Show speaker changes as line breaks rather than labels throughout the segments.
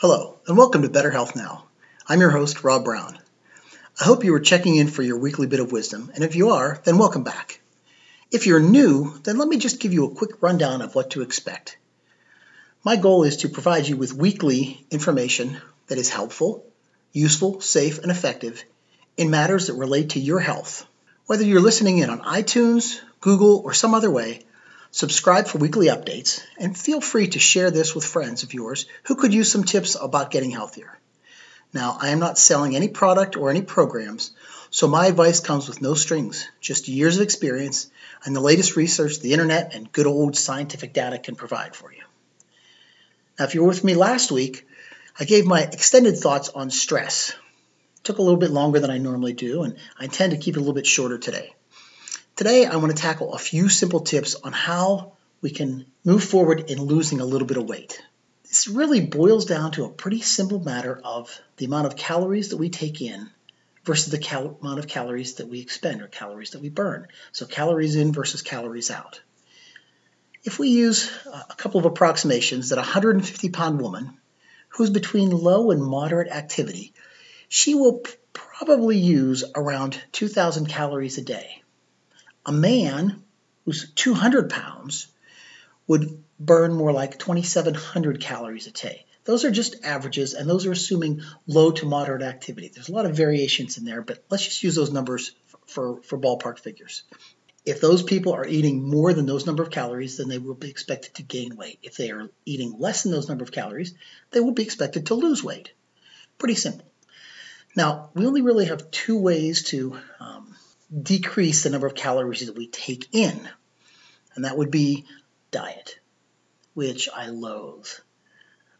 Hello, and welcome to Better Health Now. I'm your host, Rob Brown. I hope you are checking in for your weekly bit of wisdom, and if you are, then welcome back. If you're new, then let me just give you a quick rundown of what to expect. My goal is to provide you with weekly information that is helpful, useful, safe, and effective in matters that relate to your health. Whether you're listening in on iTunes, Google, or some other way, Subscribe for weekly updates and feel free to share this with friends of yours who could use some tips about getting healthier. Now, I am not selling any product or any programs, so my advice comes with no strings, just years of experience and the latest research the internet and good old scientific data can provide for you. Now, if you were with me last week, I gave my extended thoughts on stress. It took a little bit longer than I normally do, and I intend to keep it a little bit shorter today. Today, I want to tackle a few simple tips on how we can move forward in losing a little bit of weight. This really boils down to a pretty simple matter of the amount of calories that we take in versus the cal- amount of calories that we expend or calories that we burn. So, calories in versus calories out. If we use a couple of approximations that a 150 pound woman who's between low and moderate activity, she will probably use around 2,000 calories a day. A man who's 200 pounds would burn more like 2,700 calories a day. Those are just averages, and those are assuming low to moderate activity. There's a lot of variations in there, but let's just use those numbers for, for ballpark figures. If those people are eating more than those number of calories, then they will be expected to gain weight. If they are eating less than those number of calories, they will be expected to lose weight. Pretty simple. Now, we only really have two ways to um, decrease the number of calories that we take in, and that would be diet, which I loathe.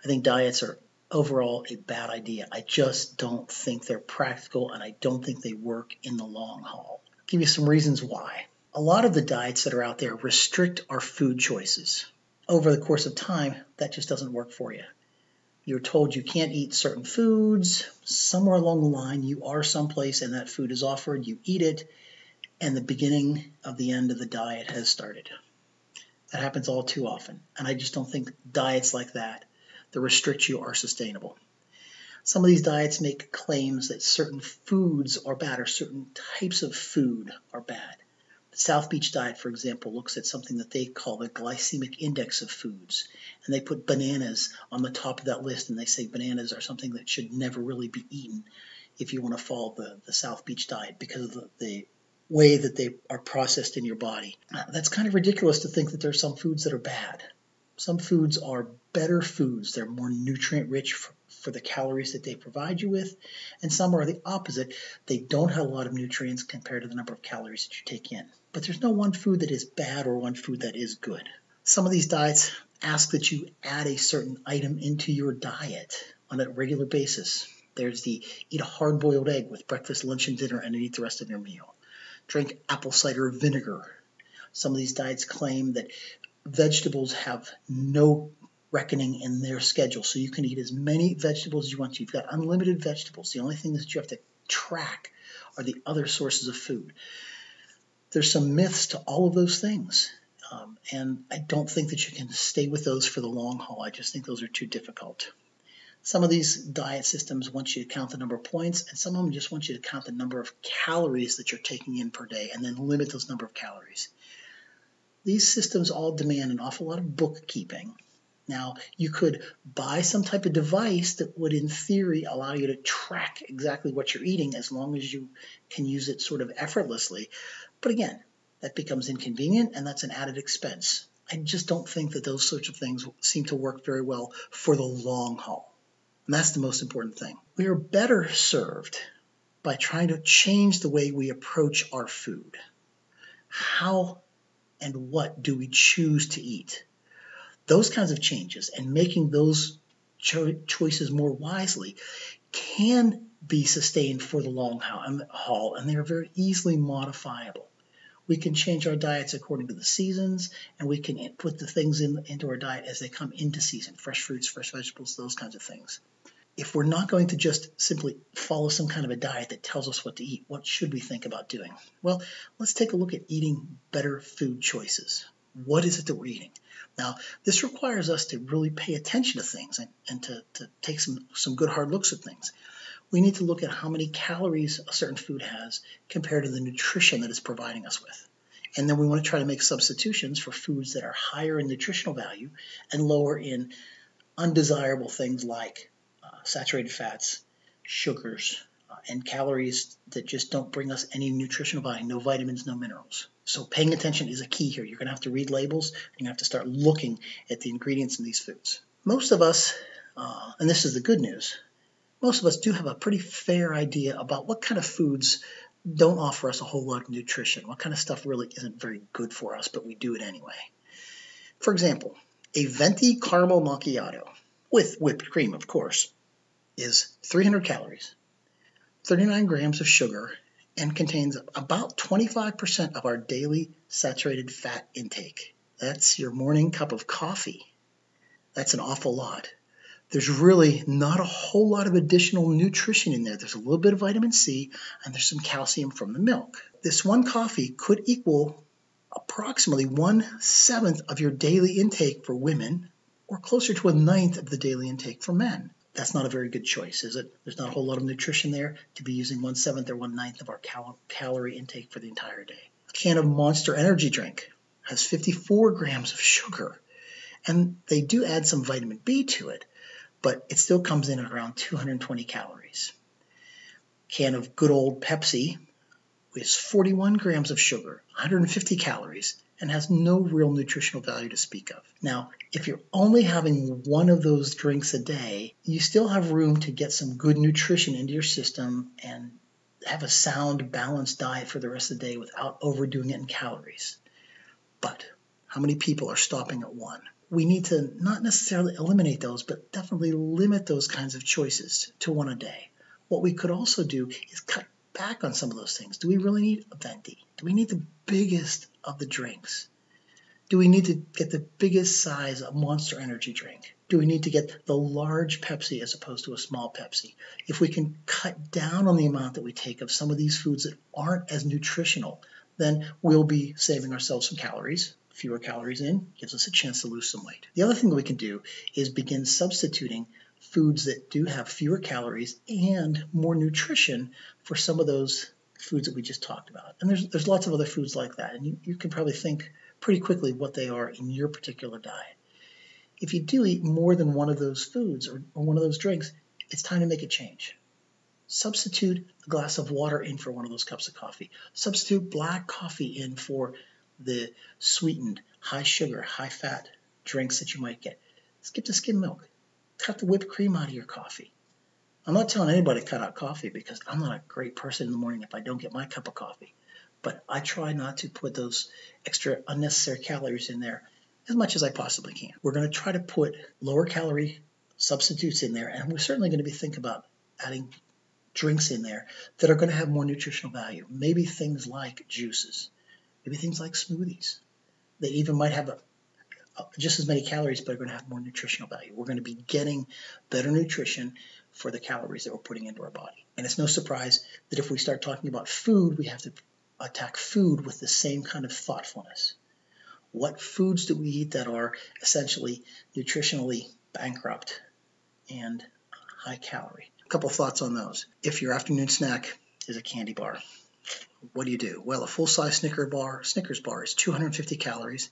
I think diets are overall a bad idea. I just don't think they're practical and I don't think they work in the long haul. I'll give you some reasons why. A lot of the diets that are out there restrict our food choices. Over the course of time, that just doesn't work for you. You're told you can't eat certain foods. Somewhere along the line, you are someplace and that food is offered, you eat it, and the beginning of the end of the diet has started. That happens all too often. And I just don't think diets like that, that restrict you, are sustainable. Some of these diets make claims that certain foods are bad or certain types of food are bad. South Beach diet, for example, looks at something that they call the glycemic index of foods. And they put bananas on the top of that list and they say bananas are something that should never really be eaten if you want to follow the, the South Beach diet because of the, the way that they are processed in your body. Uh, that's kind of ridiculous to think that there are some foods that are bad. Some foods are better foods, they're more nutrient rich for, for the calories that they provide you with, and some are the opposite. They don't have a lot of nutrients compared to the number of calories that you take in. But there's no one food that is bad or one food that is good. Some of these diets ask that you add a certain item into your diet on a regular basis. There's the eat a hard boiled egg with breakfast, lunch, and dinner and eat the rest of your meal drink apple cider vinegar. Some of these diets claim that vegetables have no reckoning in their schedule, so you can eat as many vegetables as you want. You've got unlimited vegetables. The only thing that you have to track are the other sources of food. There's some myths to all of those things. Um, and I don't think that you can stay with those for the long haul. I just think those are too difficult. Some of these diet systems want you to count the number of points, and some of them just want you to count the number of calories that you're taking in per day and then limit those number of calories. These systems all demand an awful lot of bookkeeping. Now, you could buy some type of device that would, in theory, allow you to track exactly what you're eating as long as you can use it sort of effortlessly. But again, that becomes inconvenient and that's an added expense. I just don't think that those sorts of things seem to work very well for the long haul. And that's the most important thing. We are better served by trying to change the way we approach our food. How and what do we choose to eat? Those kinds of changes and making those cho- choices more wisely can be sustained for the long haul, and they are very easily modifiable. We can change our diets according to the seasons, and we can put the things in, into our diet as they come into season fresh fruits, fresh vegetables, those kinds of things if we're not going to just simply follow some kind of a diet that tells us what to eat, what should we think about doing? Well, let's take a look at eating better food choices. What is it that we're eating? Now, this requires us to really pay attention to things and, and to, to take some, some good hard looks at things. We need to look at how many calories a certain food has compared to the nutrition that it's providing us with. And then we want to try to make substitutions for foods that are higher in nutritional value and lower in undesirable things like uh, saturated fats, sugars, uh, and calories that just don't bring us any nutritional value, no vitamins, no minerals. So paying attention is a key here. You're going to have to read labels. You're going to have to start looking at the ingredients in these foods. Most of us, uh, and this is the good news, most of us do have a pretty fair idea about what kind of foods don't offer us a whole lot of nutrition, what kind of stuff really isn't very good for us, but we do it anyway. For example, a venti caramel macchiato, with whipped cream, of course, is 300 calories, 39 grams of sugar, and contains about 25% of our daily saturated fat intake. That's your morning cup of coffee. That's an awful lot there's really not a whole lot of additional nutrition in there. There's a little bit of vitamin C and there's some calcium from the milk. This one coffee could equal approximately one seventh of your daily intake for women or closer to a ninth of the daily intake for men. That's not a very good choice, is it? There's not a whole lot of nutrition there to be using one seventh or one ninth of our cal- calorie intake for the entire day. A can of Monster Energy drink has 54 grams of sugar, and they do add some vitamin B to it, but it still comes in at around 220 calories. Can of good old Pepsi is 41 grams of sugar, 150 calories, and has no real nutritional value to speak of. Now, if you're only having one of those drinks a day, you still have room to get some good nutrition into your system and have a sound, balanced diet for the rest of the day without overdoing it in calories. But how many people are stopping at one? We need to not necessarily eliminate those, but definitely limit those kinds of choices to one a day. What we could also do is cut back on some of those things. Do we really need a venti? Do we need the biggest of the drinks? Do we need to get the biggest size of Monster Energy drink? Do we need to get the large Pepsi as opposed to a small Pepsi? If we can cut down on the amount that we take of some of these foods that aren't as nutritional, then we'll be saving ourselves some calories, fewer calories in gives us a chance to lose some weight. The other thing that we can do is begin substituting foods that do have fewer calories and more nutrition for some of those foods that we just talked about. And there's there's lots of other foods like that, and you, you can probably think pretty quickly what they are in your particular diet. If you do eat more than one of those foods or, or one of those drinks, it's time to make a change. Substitute a glass of water in for one of those cups of coffee. Substitute black coffee in for the sweetened, high sugar, high fat drinks that you might get. Skip the skim milk. Cut the whipped cream out of your coffee. I'm not telling anybody to cut out coffee because I'm not a great person in the morning if I don't get my cup of coffee. But I try not to put those extra unnecessary calories in there as much as I possibly can. We're going to try to put lower calorie substitutes in there, and we're certainly going to be thinking about adding drinks in there that are going to have more nutritional value. Maybe things like juices maybe things like smoothies. They even might have a, a, just as many calories, but are going to have more nutritional value. We're going to be getting better nutrition for the calories that we're putting into our body. And it's no surprise that if we start talking about food, we have to attack food with the same kind of thoughtfulness. What foods do we eat that are essentially nutritionally bankrupt and high calorie? A couple thoughts on those. If your afternoon snack is a candy bar, what do you do? Well, a full-size Snicker bar, Snickers bar is 250 calories.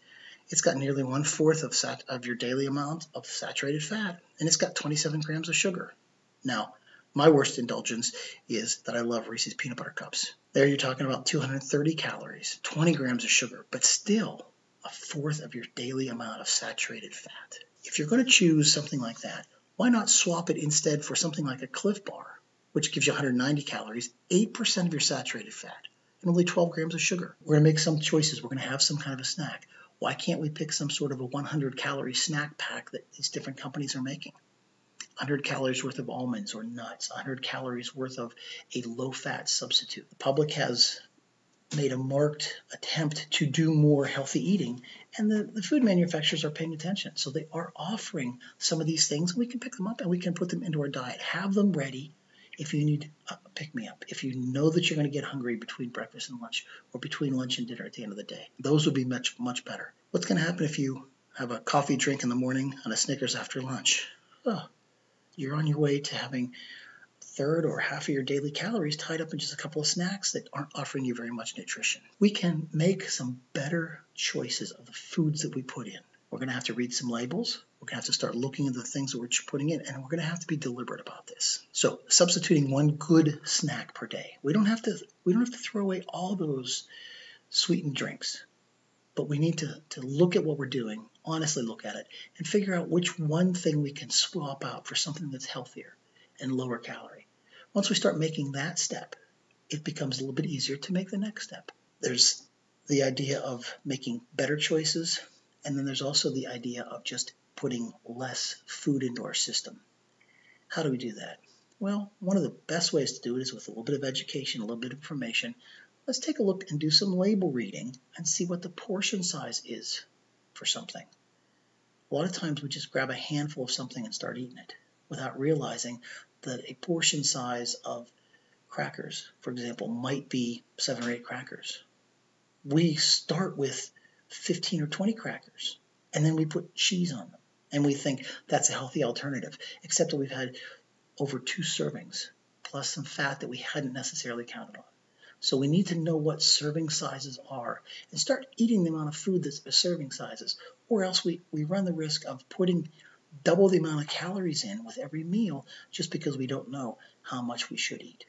It's got nearly one fourth of, sat- of your daily amount of saturated fat, and it's got 27 grams of sugar. Now, my worst indulgence is that I love Reese's peanut butter cups. There you're talking about 230 calories, 20 grams of sugar, but still a fourth of your daily amount of saturated fat. If you're going to choose something like that, why not swap it instead for something like a Clif Bar, which gives you 190 calories, 8% of your saturated fat? And only 12 grams of sugar. We're going to make some choices. We're going to have some kind of a snack. Why can't we pick some sort of a 100 calorie snack pack that these different companies are making? 100 calories worth of almonds or nuts, 100 calories worth of a low fat substitute. The public has made a marked attempt to do more healthy eating, and the, the food manufacturers are paying attention. So they are offering some of these things. We can pick them up and we can put them into our diet, have them ready, if you need a pick me up, if you know that you're going to get hungry between breakfast and lunch or between lunch and dinner at the end of the day, those would be much, much better. What's going to happen if you have a coffee drink in the morning and a Snickers after lunch? Oh, you're on your way to having third or half of your daily calories tied up in just a couple of snacks that aren't offering you very much nutrition. We can make some better choices of the foods that we put in. We're going to have to read some labels. We're going to have to start looking at the things that we're putting in, and we're going to have to be deliberate about this. So, substituting one good snack per day. We don't have to. We don't have to throw away all those sweetened drinks, but we need to to look at what we're doing, honestly look at it, and figure out which one thing we can swap out for something that's healthier and lower calorie. Once we start making that step, it becomes a little bit easier to make the next step. There's the idea of making better choices and then there's also the idea of just putting less food into our system. How do we do that? Well, one of the best ways to do it is with a little bit of education, a little bit of information. Let's take a look and do some label reading and see what the portion size is for something. A lot of times we just grab a handful of something and start eating it without realizing that a portion size of crackers, for example, might be seven or eight crackers. We start with 15 or 20 crackers. And then we put cheese on them. And we think that's a healthy alternative, except that we've had over two servings, plus some fat that we hadn't necessarily counted on. So we need to know what serving sizes are and start eating the amount of food that's serving sizes, or else we, we run the risk of putting double the amount of calories in with every meal just because we don't know how much we should eat.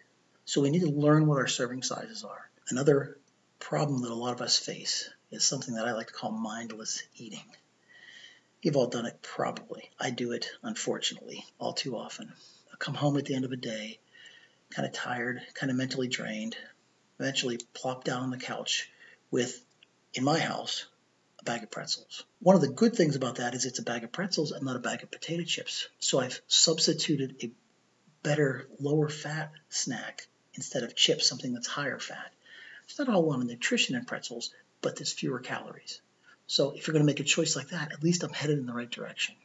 So we need to learn what our serving sizes are. Another problem that a lot of us face is something that I like to call mindless eating. You've all done it probably. I do it, unfortunately, all too often. I come home at the end of a day, kind of tired, kind of mentally drained, eventually plop down on the couch with, in my house, a bag of pretzels. One of the good things about that is it's a bag of pretzels and not a bag of potato chips. So I've substituted a better, lower fat snack instead of chips, something that's higher fat. It's not all one nutrition in pretzels, but there's fewer calories. So if you're going to make a choice like that, at least I'm headed in the right direction.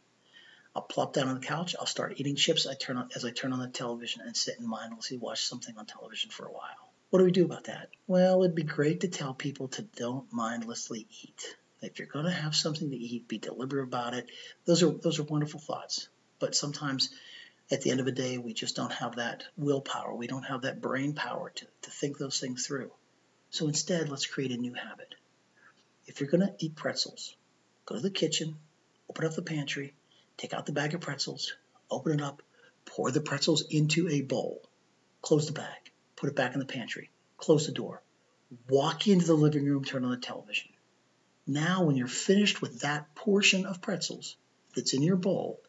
I'll plop down on the couch. I'll start eating chips. I turn on as I turn on the television and sit and mindlessly watch something on television for a while. What do we do about that? Well, it'd be great to tell people to don't mindlessly eat. If you're going to have something to eat, be deliberate about it. Those are those are wonderful thoughts. But sometimes at the end of the day, we just don't have that willpower. We don't have that brain power to, to think those things through. So instead, let's create a new habit if you're going to eat pretzels, go to the kitchen, open up the pantry, take out the bag of pretzels, open it up, pour the pretzels into a bowl, close the bag, put it back in the pantry, close the door, walk into the living room, turn on the television. Now, when you're finished with that portion of pretzels that's in your bowl,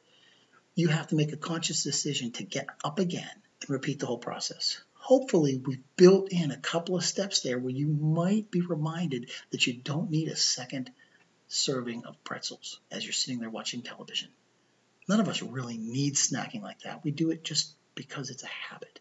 you have to make a conscious decision to get up again and repeat the whole process hopefully we've built in a couple of steps there where you might be reminded that you don't need a second serving of pretzels as you're sitting there watching television. None of us really need snacking like that. We do it just because it's a habit.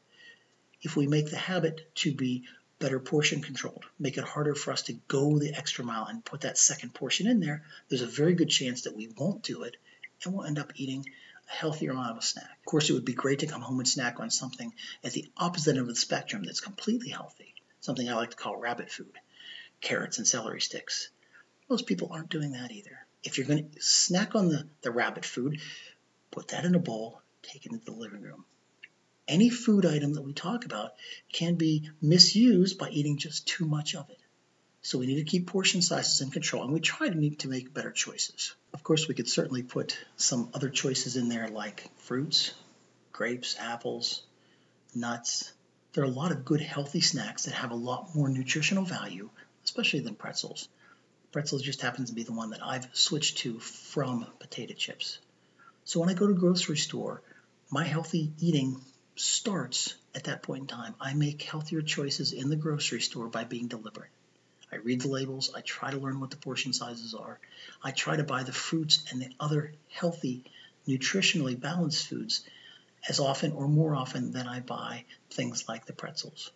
If we make the habit to be better portion controlled, make it harder for us to go the extra mile and put that second portion in there, there's a very good chance that we won't do it and we'll end up eating a healthier amount of snack. Of course, it would be great to come home and snack on something at the opposite end of the spectrum that's completely healthy, something I like to call rabbit food, carrots and celery sticks. Most people aren't doing that either. If you're going to snack on the, the rabbit food, put that in a bowl, take it into the living room. Any food item that we talk about can be misused by eating just too much of it. So we need to keep portion sizes in control, and we try to need to make better choices. Of course, we could certainly put some other choices in there like fruits, grapes, apples, nuts. There are a lot of good healthy snacks that have a lot more nutritional value, especially than pretzels. Pretzels just happens to be the one that I've switched to from potato chips. So when I go to grocery store, my healthy eating starts at that point in time. I make healthier choices in the grocery store by being deliberate. I read the labels. I try to learn what the portion sizes are. I try to buy the fruits and the other healthy, nutritionally balanced foods as often or more often than I buy things like the pretzels.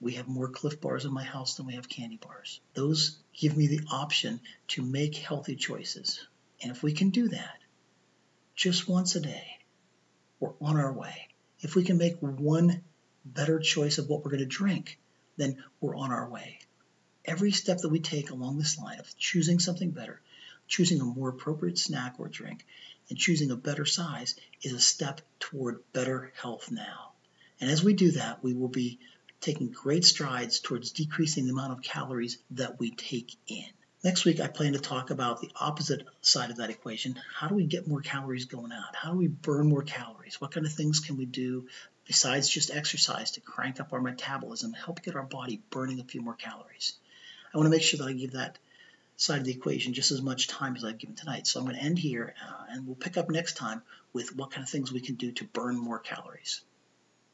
We have more Clif bars in my house than we have candy bars. Those give me the option to make healthy choices. And if we can do that just once a day, we're on our way. If we can make one better choice of what we're going to drink, then we're on our way. Every step that we take along this line of choosing something better, choosing a more appropriate snack or drink, and choosing a better size is a step toward better health now. And as we do that, we will be taking great strides towards decreasing the amount of calories that we take in. Next week, I plan to talk about the opposite side of that equation. How do we get more calories going out? How do we burn more calories? What kind of things can we do besides just exercise to crank up our metabolism, help get our body burning a few more calories? I want to make sure that I give that side of the equation just as much time as I've given tonight. So I'm going to end here uh, and we'll pick up next time with what kind of things we can do to burn more calories.